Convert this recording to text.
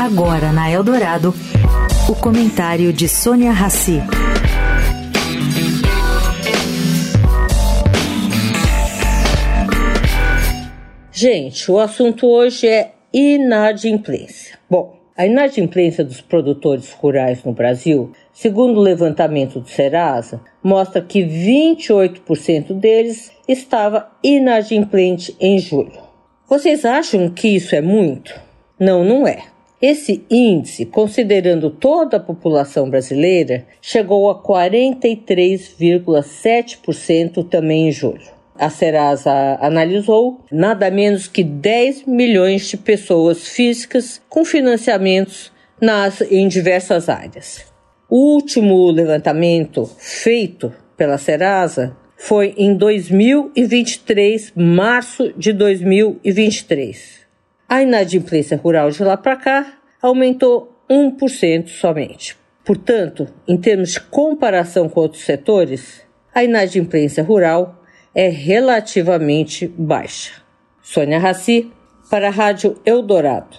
Agora na Eldorado, o comentário de Sônia Rassi. Gente, o assunto hoje é inadimplência. Bom, a inadimplência dos produtores rurais no Brasil, segundo o levantamento do Serasa, mostra que 28% deles estava inadimplente em julho. Vocês acham que isso é muito? Não, não é. Esse índice, considerando toda a população brasileira, chegou a 43,7% também em julho. A Serasa analisou nada menos que 10 milhões de pessoas físicas com financiamentos nas, em diversas áreas. O último levantamento feito pela Serasa foi em 2023, março de 2023. A inadimplência rural de lá para cá aumentou 1% somente. Portanto, em termos de comparação com outros setores, a inadimplência rural é relativamente baixa. Sônia Raci, para a Rádio Eldorado.